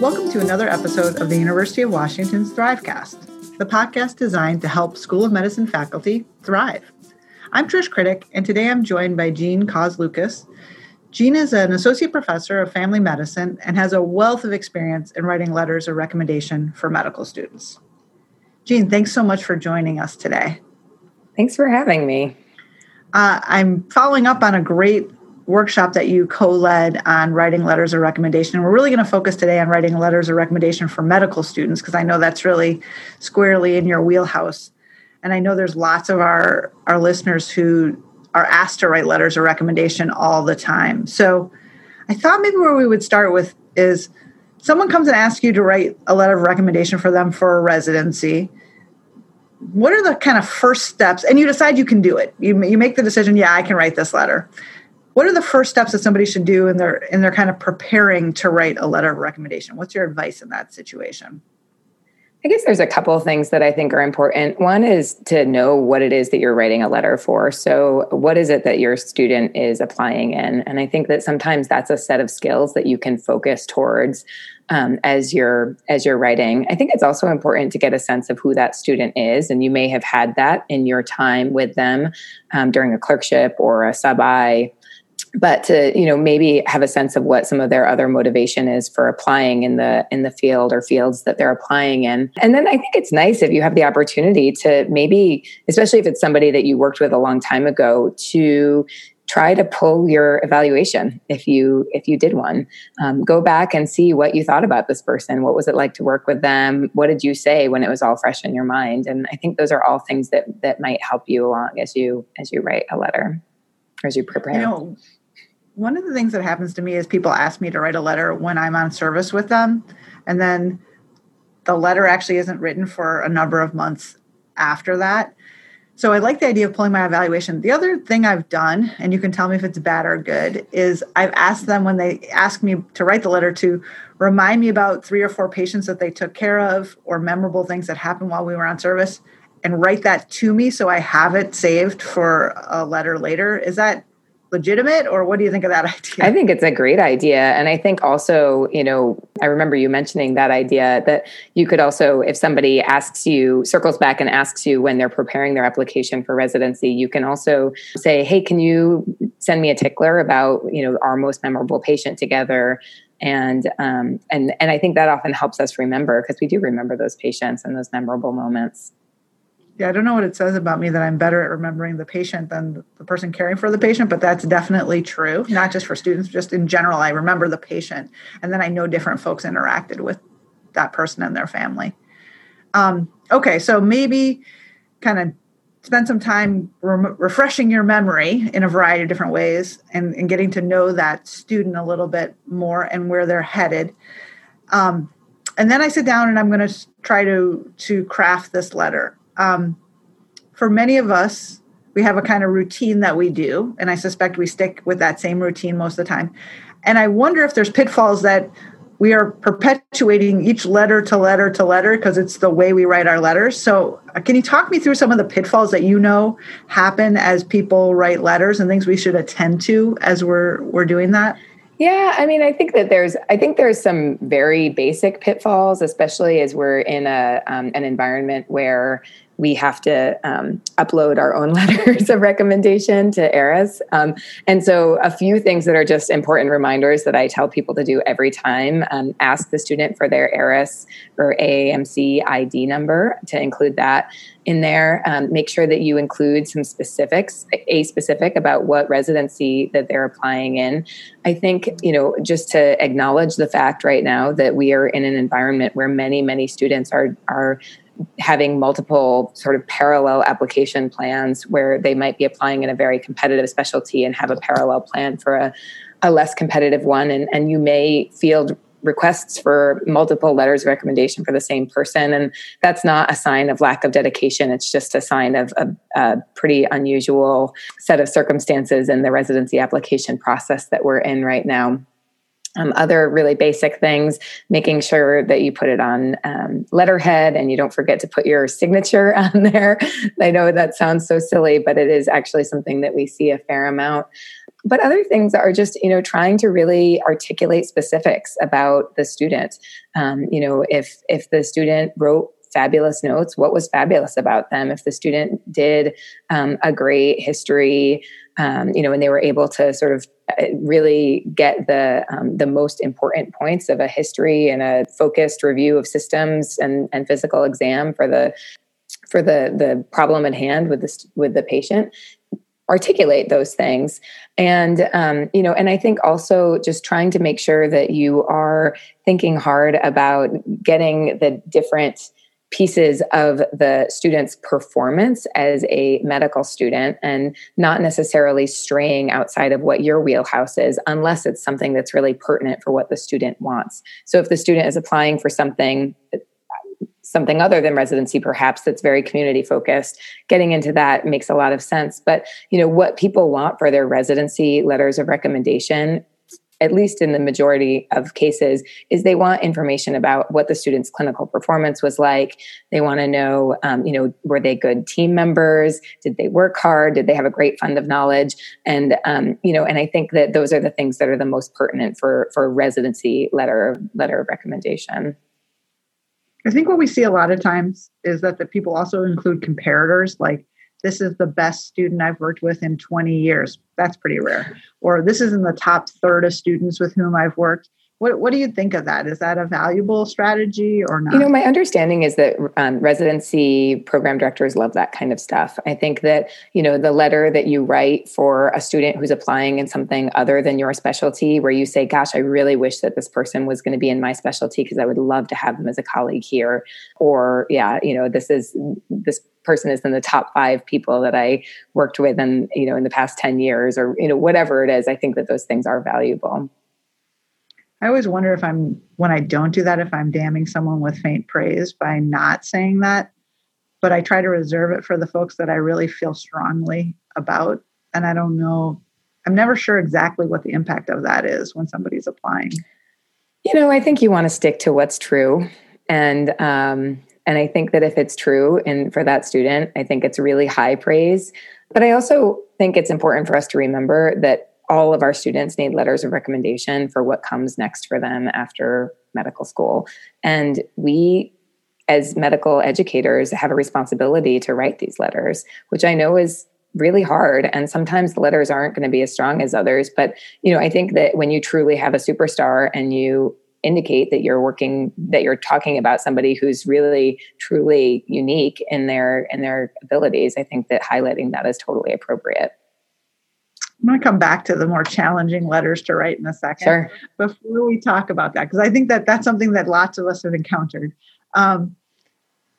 Welcome to another episode of the University of Washington's Thrivecast, the podcast designed to help School of Medicine faculty thrive. I'm Trish Kritek, and today I'm joined by Jean Cos Lucas. Jeanne is an associate professor of family medicine and has a wealth of experience in writing letters of recommendation for medical students. Jeanne, thanks so much for joining us today. Thanks for having me. Uh, I'm following up on a great workshop that you co-led on writing letters of recommendation. We're really going to focus today on writing letters of recommendation for medical students because I know that's really squarely in your wheelhouse. And I know there's lots of our our listeners who are asked to write letters of recommendation all the time. So I thought maybe where we would start with is someone comes and asks you to write a letter of recommendation for them for a residency what are the kind of first steps? And you decide you can do it. You, you make the decision yeah i can write this letter. What are the first steps that somebody should do in their in their kind of preparing to write a letter of recommendation? What's your advice in that situation I guess there's a couple of things that I think are important. One is to know what it is that you're writing a letter for. So, what is it that your student is applying in? And I think that sometimes that's a set of skills that you can focus towards um, as you're as you're writing. I think it's also important to get a sense of who that student is, and you may have had that in your time with them um, during a clerkship or a sub I but to you know maybe have a sense of what some of their other motivation is for applying in the in the field or fields that they're applying in. And then i think it's nice if you have the opportunity to maybe especially if it's somebody that you worked with a long time ago to try to pull your evaluation if you if you did one. Um, go back and see what you thought about this person. What was it like to work with them? What did you say when it was all fresh in your mind? And i think those are all things that that might help you along as you as you write a letter as you prepare you know one of the things that happens to me is people ask me to write a letter when I'm on service with them, and then the letter actually isn't written for a number of months after that. So I like the idea of pulling my evaluation. The other thing I've done, and you can tell me if it's bad or good, is I've asked them when they ask me to write the letter to remind me about three or four patients that they took care of or memorable things that happened while we were on service and write that to me so I have it saved for a letter later. Is that legitimate or what do you think of that idea? I think it's a great idea. And i think also you know i remember you mentioning that idea that you could also if somebody asks you circles back and asks you when they're preparing their application for residency you can also say hey can you send me a tickler about you know our most memorable patient together? And um, and and i think that often helps us remember because we do remember those patients and those memorable moments yeah, I don't know what it says about me that I'm better at remembering the patient than the person caring for the patient, but that's definitely true. Not just for students, just in general, I remember the patient, and then I know different folks interacted with that person and their family. Um, okay, so maybe kind of spend some time re- refreshing your memory in a variety of different ways and, and, getting to know that student a little bit more and where they're headed. Um, and then I sit down and I'm going to try to to craft this letter um, for many of us, we have a kind of routine that we do, and I suspect we stick with that same routine most of the time. And I wonder if there's pitfalls that we are perpetuating each letter to letter to letter because it's the way we write our letters. So, uh, can you talk me through some of the pitfalls that you know happen as people write letters and things we should attend to as we're we're doing that? Yeah, I mean, I think that there's, I think there's some very basic pitfalls, especially as we're in a um, an environment where we have to um, upload our own letters of recommendation to ERAS. Um, and so, a few things that are just important reminders that I tell people to do every time um, ask the student for their ERAS or AAMC ID number to include that in there. Um, make sure that you include some specifics, a specific about what residency that they're applying in. I think, you know, just to acknowledge the fact right now that we are in an environment where many, many students are, are having multiple sort of parallel application plans where they might be applying in a very competitive specialty and have a parallel plan for a, a less competitive one. And, and you may field requests for multiple letters of recommendation for the same person. And that's not a sign of lack of dedication. It's just a sign of a, a pretty unusual set of circumstances in the residency application process that we're in right now. Um, other really basic things, making sure that you put it on um, letterhead and you don't forget to put your signature on there. I know that sounds so silly, but it is actually something that we see a fair amount. But other things are just, you know, trying to really articulate specifics about the student. Um, you know, if if the student wrote fabulous notes. What was fabulous about them? If the student did um, a great history um, you know and they were able to sort of uh, really get the um, the most important points of a history and a focused review of systems and and physical exam for the for the the problem at hand with the with the patient articulate those things. And um, you know and i think also just trying to make sure that you are thinking hard about getting the different pieces of the student's performance as a medical student and not necessarily straying outside of what your wheelhouse is unless it's something that's really pertinent for what the student wants. So if the student is applying for something something other than residency perhaps that's very community focused getting into that makes a lot of sense. But you know what people want for their residency letters of recommendation at least in the majority of cases, is they want information about what the student's clinical performance was like. They want to know, um, you know, were they good team members? Did they work hard? Did they have a great fund of knowledge? And um, you know, and I think that those are the things that are the most pertinent for for residency letter letter of recommendation. I think what we see a lot of times is that the people also include comparators like this is the best student I've worked with in 20 years. That's pretty rare. Or this is in the top third of students with whom I've worked. What, what do you think of that? Is that a valuable strategy or not? You know, my understanding is that um, residency program directors love that kind of stuff. I think that, you know, the letter that you write for a student who's applying in something other than your specialty, where you say, gosh, I really wish that this person was going to be in my specialty because I would love to have them as a colleague here. Or, yeah, you know, this is this person is in the top five people that I worked with and you know in the past 10 years or you know whatever it is I think that those things are valuable. I always wonder if I'm when I don't do that if I'm damning someone with faint praise by not saying that. But I try to reserve it for the folks that I really feel strongly about. And I don't know I'm never sure exactly what the impact of that is when somebody's applying. You know I think you want to stick to what's true. And um and I think that if it's true and for that student, I think it's really high praise. But I also think it's important for us to remember that all of our students need letters of recommendation for what comes next for them after medical school. And we, as medical educators, have a responsibility to write these letters, which I know is really hard and sometimes the letters aren't going to be as strong as others but you know i think that when you truly have a superstar and you indicate that you're working that you're talking about somebody who's really truly unique in their in their abilities i think that highlighting that is totally appropriate. I'm going to come back to the more challenging letters to write in a second. Sure. before we talk about that because i think that that's something that lots of us have encountered um,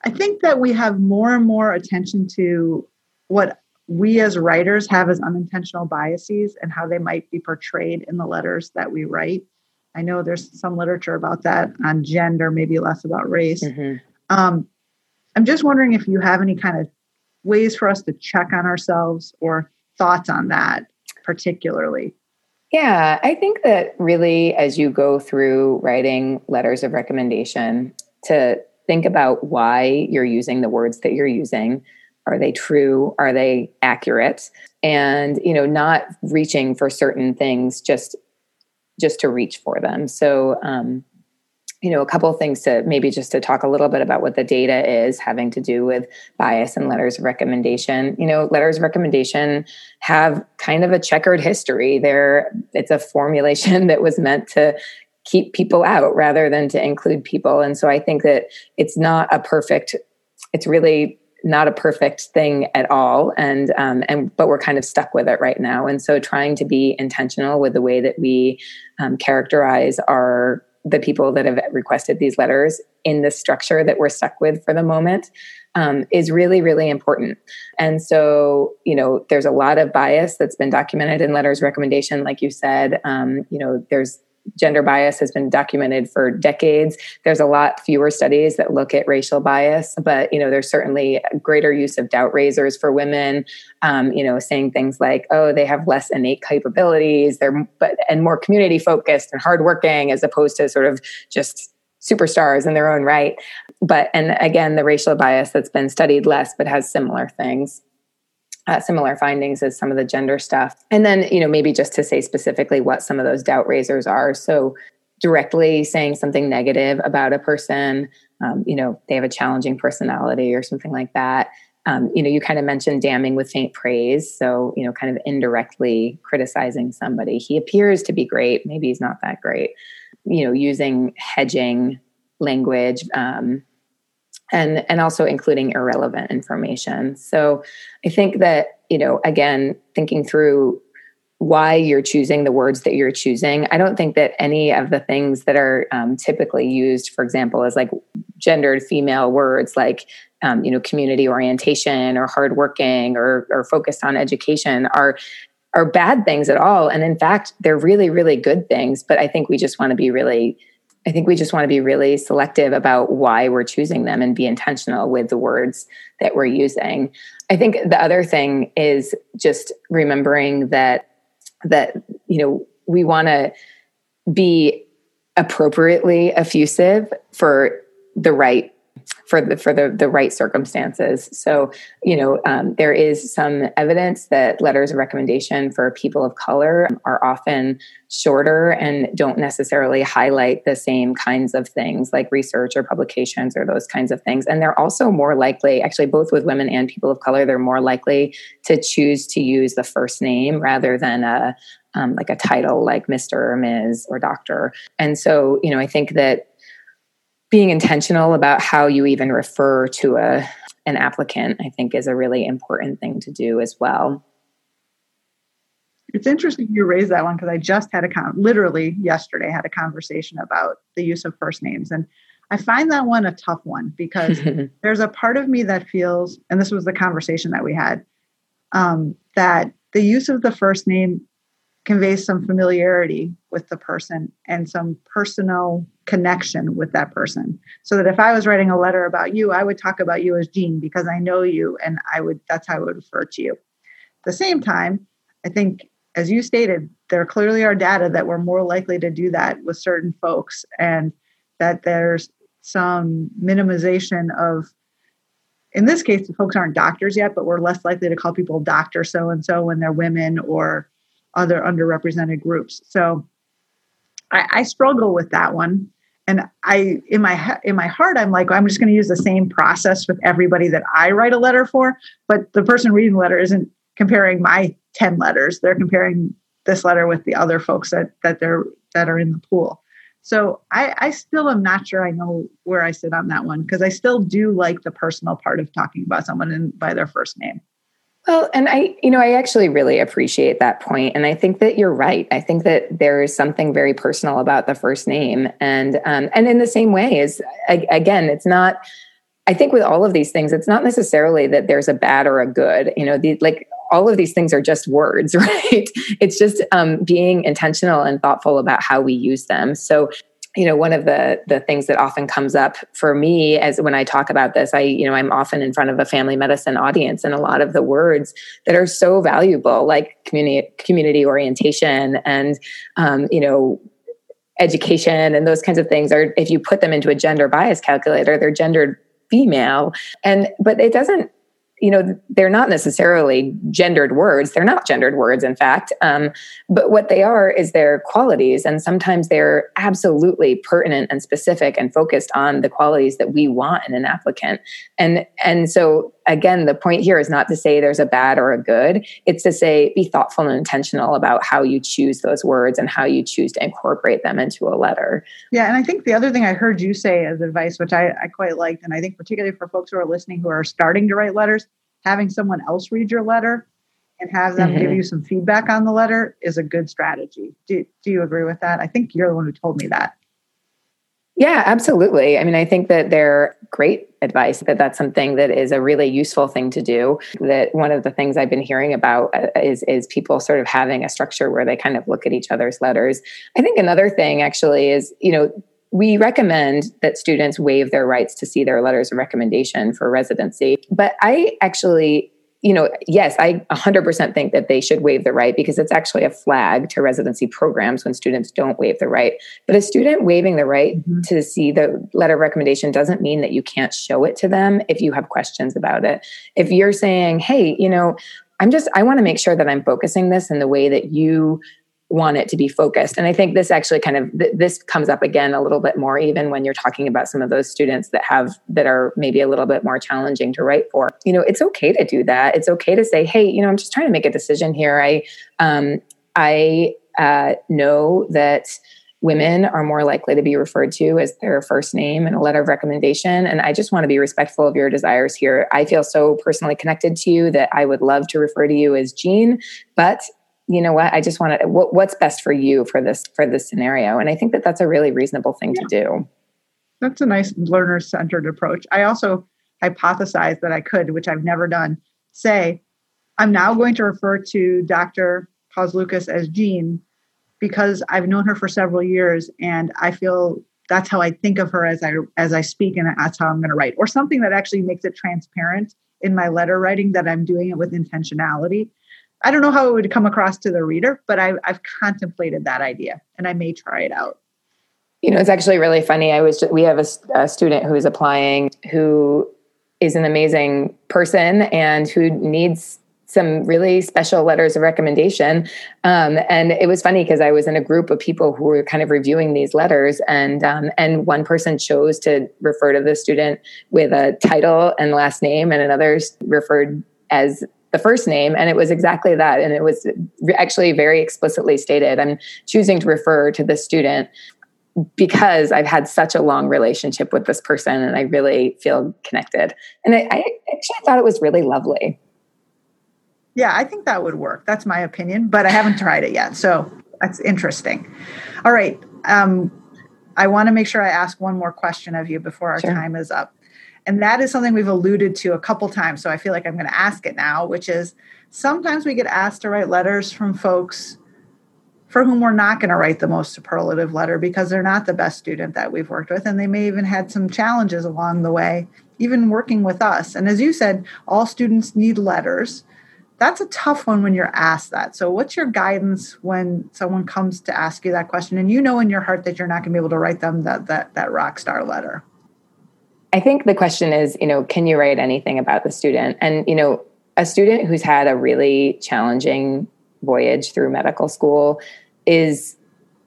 i think that we have more and more attention to what we as writers have as unintentional biases and how they might be portrayed in the letters that we write I know there's some literature about that on gender, maybe less about race. Mm-hmm. Um, I'm just wondering if you have any kind of ways for us to check on ourselves or thoughts on that particularly. Yeah, I think that really as you go through writing letters of recommendation, to think about why you're using the words that you're using. Are they true? Are they accurate? And, you know, not reaching for certain things just just to reach for them. So, um, you know, a couple things to maybe just to talk a little bit about what the data is having to do with bias and letters of recommendation. You know, letters of recommendation have kind of a checkered history. There, it's a formulation that was meant to keep people out rather than to include people. And so I think that it's not a perfect, it's really not a perfect thing at all. And um, and but we're kind of stuck with it right now. And so trying to be intentional with the way that we um, characterize our the people that have requested these letters in the structure that we're stuck with for the moment um, is really really important. And so you know there's a lot of bias that's been documented in letters recommendation like you said. Um, you know there's gender bias has been documented for decades. There's a lot fewer studies that look at racial bias, but you know, there's certainly greater use of doubt raisers for women. Um, you know, saying things like, "Oh, they have less innate capabilities. They're but and more community focused and hardworking, as opposed to sort of just superstars in their own right." But and again, the racial bias that's been studied less, but has similar things uh, similar findings as some of the gender stuff. And then, you know, maybe just to say specifically what some of those doubt raisers are. So, directly saying something negative about a person, um, you know, they have a challenging personality or something like that. Um, you know, you kind of mentioned damning with faint praise. So, you know, kind of indirectly criticizing somebody. He appears to be great. Maybe he's not that great. You know, using hedging language, um, and and also including irrelevant information. So i think that you know again thinking through why you're choosing the words that you're choosing i don't think that any of the things that are um, typically used for example as like gendered female words like um, you know community orientation or hardworking or or focused on education are are bad things at all. And in fact they're really really good things but i think we just want to be really I think we just want to be really selective about why we're choosing them and be intentional with the words that we're using. I think the other thing is just remembering that that you know we want to be appropriately effusive for the right for the for the the right circumstances. So, you know, um, there is some evidence that letters of recommendation for people of color are often shorter and don't necessarily highlight the same kinds of things like research or publications or those kinds of things. And they're also more likely, actually, both with women and people of color, they're more likely to choose to use the first name rather than a um, like a title like Mr. or Ms. or Doctor. And so, you know, I think that being intentional about how you even refer to a an applicant i think is a really important thing to do as well. It's interesting you raised that one because i just had a con literally yesterday had a conversation about the use of first names. And i find that one a tough one because there's a part of me that feels and this was the conversation that we had um, that the use of the first name conveys some familiarity with the person and some personal connection with that person. So that if I was writing a letter about you, I would talk about you as Jeanne because I know you and I would that's how I would refer to you. At the same time, I think as you stated, there clearly are data that we're more likely to do that with certain folks and that there's some minimization of in this case the folks aren't doctors yet but we're less likely to call people doctor so and so when they're women or other underrepresented groups. So I, I struggle with that one. And I, in my in my heart, I'm like, I'm just going to use the same process with everybody that I write a letter for. But the person reading the letter isn't comparing my ten letters; they're comparing this letter with the other folks that that they're that are in the pool. So I, I still am not sure I know where I sit on that one because I still do like the personal part of talking about someone in, by their first name. Well, and I, you know, I actually really appreciate that point, and I think that you're right. I think that there is something very personal about the first name, and um, and in the same way is again, it's not. I think with all of these things, it's not necessarily that there's a bad or a good. You know, the, like all of these things are just words, right? It's just um, being intentional and thoughtful about how we use them. So you know one of the the things that often comes up for me as when i talk about this i you know i'm often in front of a family medicine audience and a lot of the words that are so valuable like community community orientation and um, you know education and those kinds of things are if you put them into a gender bias calculator they're gendered female. And but it doesn't you know they're not necessarily gendered words. They're not gendered words in fact. Um, but what they are is their qualities and sometimes they're absolutely pertinent and specific and focused on the qualities that we want in an applicant. And and so again the point here is not to say there's a bad or a good it's to say be thoughtful and intentional about how you choose those words and how you choose to incorporate them into a letter yeah and i think the other thing i heard you say as advice which i, I quite liked and i think particularly for folks who are listening who are starting to write letters having someone else read your letter and have them mm-hmm. give you some feedback on the letter is a good strategy. Do, do you agree with that? I think you're the one who told me that. Yeah, absolutely. I mean, I think that they're great advice that that's something that is a really useful thing to do. That one of the things i've been hearing about uh, is is people sort of having a structure where they kind of look at each other's letters. I think another thing actually is you know we recommend that students waive their rights to see their letters of recommendation for residency. But i actually you know, yes, I 100% think that they should waive the right because it's actually a flag to residency programs when students don't waive the right. But a student waiving the right mm-hmm. to see the letter of recommendation doesn't mean that you can't show it to them if you have questions about it. If you're saying, hey, you know, I'm just, I want to make sure that I'm focusing this in the way that you want it to be focused and i think this actually kind of th- this comes up again a little bit more even when you're talking about some of those students that have that are maybe a little bit more challenging to write for you know it's okay to do that it's okay to say hey you know i'm just trying to make a decision here i um i uh, know that women are more likely to be referred to as their first name in a letter of recommendation. And I just want to be respectful of your desires here. I feel so personally connected to you that I would love to refer to you as Jeanne, but you know what? I just want to what, what's best for you for this for this scenario? And i think that that's a really reasonable thing yeah. to do. That's a nice learner centered approach. I also hypothesized that i could which i've never done. Say i'm now going to refer to dr Lucas as jeanne because i've known her for several years and i feel that's how i think of her as i as i speak and that's how i'm going to write. Or something that actually makes it transparent in my letter writing that i'm doing it with intentionality I don't know how it would come across to the reader, but I, I've contemplated that idea and I may try it out. You know, it's actually really funny. I was just, we have a, a student who is applying who is an amazing person and who needs some really special letters of recommendation. Um, and it was funny because I was in a group of people who were kind of reviewing these letters, and um, and one person chose to refer to the student with a title and last name, and another referred as the first name and it was exactly that and it was actually very explicitly stated. I'm choosing to refer to the student because i've had such a long relationship with this person and i really feel connected. And i, I actually thought it was really lovely. Yeah i think that would work. That's my opinion but i haven't tried it yet so that's interesting. All right um, i want to make sure i ask one more question of you before our sure. time is up and that is something we've alluded to a couple times. So I feel like I'm going to ask it now, which is sometimes we get asked to write letters from folks for whom we're not going to write the most superlative letter because they're not the best student that we've worked with. And they may even had some challenges along the way, even working with us. And as you said, all students need letters. That's a tough one when you're asked that. So, what's your guidance when someone comes to ask you that question and you know in your heart that you're not going to be able to write them that, that, that rock star letter? I think the question is, you know, can you write anything about the student? And, you know, a student who's had a really challenging voyage through medical school is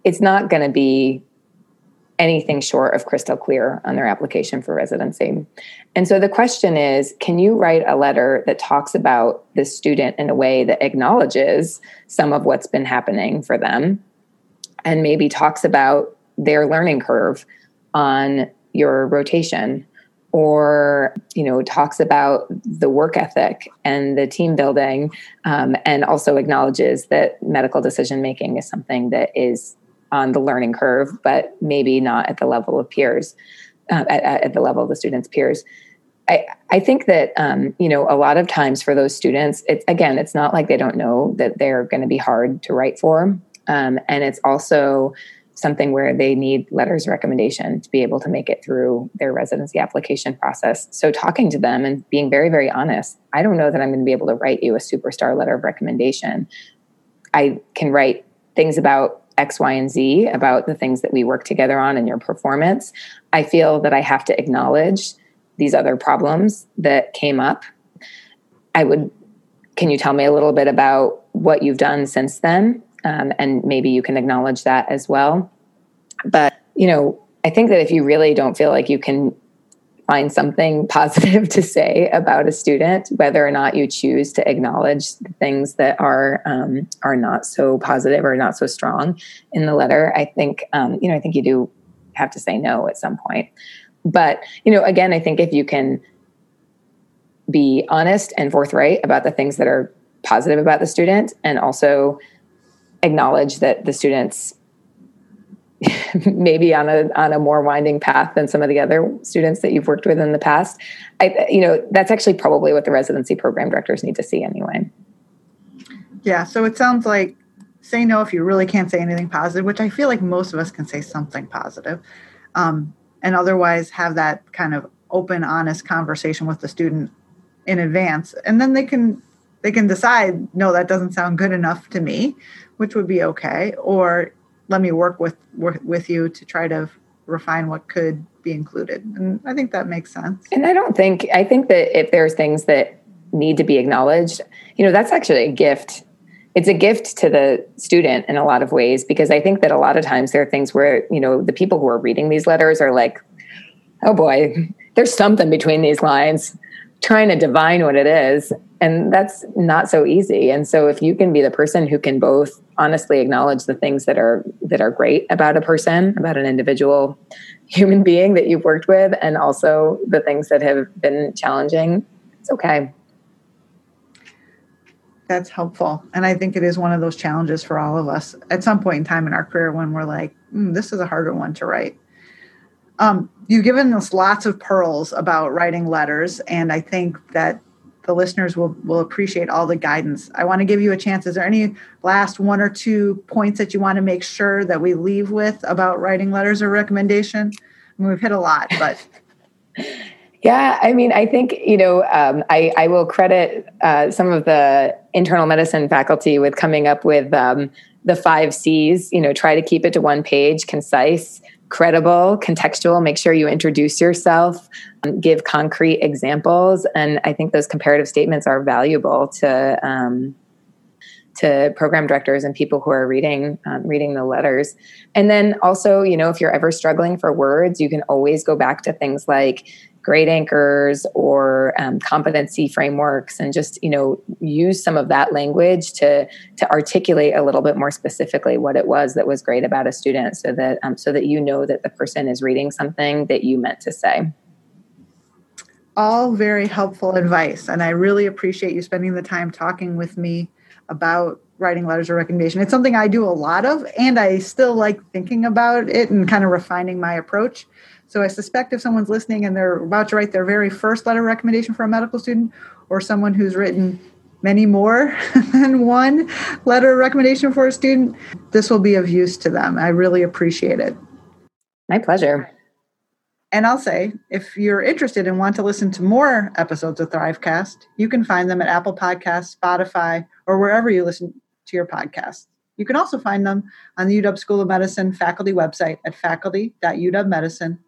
it's not going to be anything short of crystal clear on their application for residency. And so the question is can you write a letter that talks about the student in a way that acknowledges some of what's been happening for them and maybe talks about their learning curve on your rotation or you know talks about the work ethic and the team building um, and also acknowledges that medical decision making is something that is on the learning curve but maybe not at the level of peers uh, at, at, the level of the students peers. I, I think that um, you know a lot of times for those students it's again it's not like they don't know that they're going to be hard to write for um, and it's also something where they need letters of recommendation to be able to make it through their residency application process. So talking to them and being very, very honest, I don't know that I'm going to be able to write you a superstar letter of recommendation. I can write things about X, Y, and Z, about the things that we work together on and your performance. I feel that I have to acknowledge these other problems that came up. I would, can you tell me a little bit about what you've done since then? Um, and maybe you can acknowledge that as well. But you know i think that if you really don't feel like you can find something positive to say about a student whether or not you choose to acknowledge the things that are um, are not so positive or not so strong in the letter i think um, you know i think you do have to say no at some point. But you know again i think if you can be honest and forthright about the things that are positive about the student and also acknowledge that the students maybe on a on a more winding path than some of the other students that you've worked with in the past. I, you know, that's actually probably what the residency program directors need to see anyway. Yeah. So it sounds like say no if you really can't say anything positive, which I feel like most of us can say something positive, um, and otherwise have that kind of open, honest conversation with the student in advance, and then they can they can decide no that doesn't sound good enough to me, which would be okay, or let me work with work with you to try to refine what could be included. And i think that makes sense. And i don't think i think that if there's things that need to be acknowledged you know that's actually a gift. It's a gift to the student in a lot of ways because i think that a lot of times there are things where you know the people who are reading these letters are like oh boy there's something between these lines trying to divine what it is and that's not so easy. And so if you can be the person who can both honestly acknowledge the things that are that are great about a person about an individual human being that you've worked with and also the things that have been challenging it's okay. That's helpful. And i think it is one of those challenges for all of us. At some point in time in our career when we're like mm, this is a harder one to write um, you've given us lots of pearls about writing letters, and I think that the listeners will will appreciate all the guidance. I want to give you a chance. Is there any last one or two points that you want to make sure that we leave with about writing letters or recommendation? I mean, we've hit a lot, but. Yeah, I mean, I think you know, um, I, I will credit uh, some of the internal medicine faculty with coming up with um, the five C's. You know, try to keep it to one page, concise, credible, contextual. Make sure you introduce yourself, um, give concrete examples, and I think those comparative statements are valuable to um, to program directors and people who are reading um, reading the letters. And then also, you know, if you're ever struggling for words, you can always go back to things like grade anchors or um, competency frameworks and just you know use some of that language to to articulate a little bit more specifically what it was that was great about a student so that um, so that you know that the person is reading something that you meant to say. All very helpful advice and i really appreciate you spending the time talking with me about writing letters of recommendation. It's something i do a lot of and i still like thinking about it and kind of refining my approach so I suspect if someone's listening and they're about to write their very first letter recommendation for a medical student, or someone who's written many more than one letter recommendation for a student, this will be of use to them. I really appreciate it. My pleasure. And I'll say, if you're interested and want to listen to more episodes of Thrivecast, you can find them at Apple Podcasts, Spotify, or wherever you listen to your podcasts. You can also find them on the UW School of Medicine faculty website at faculty.uwmedicine.org.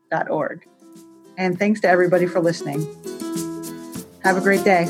And thanks to everybody for listening. Have a great day.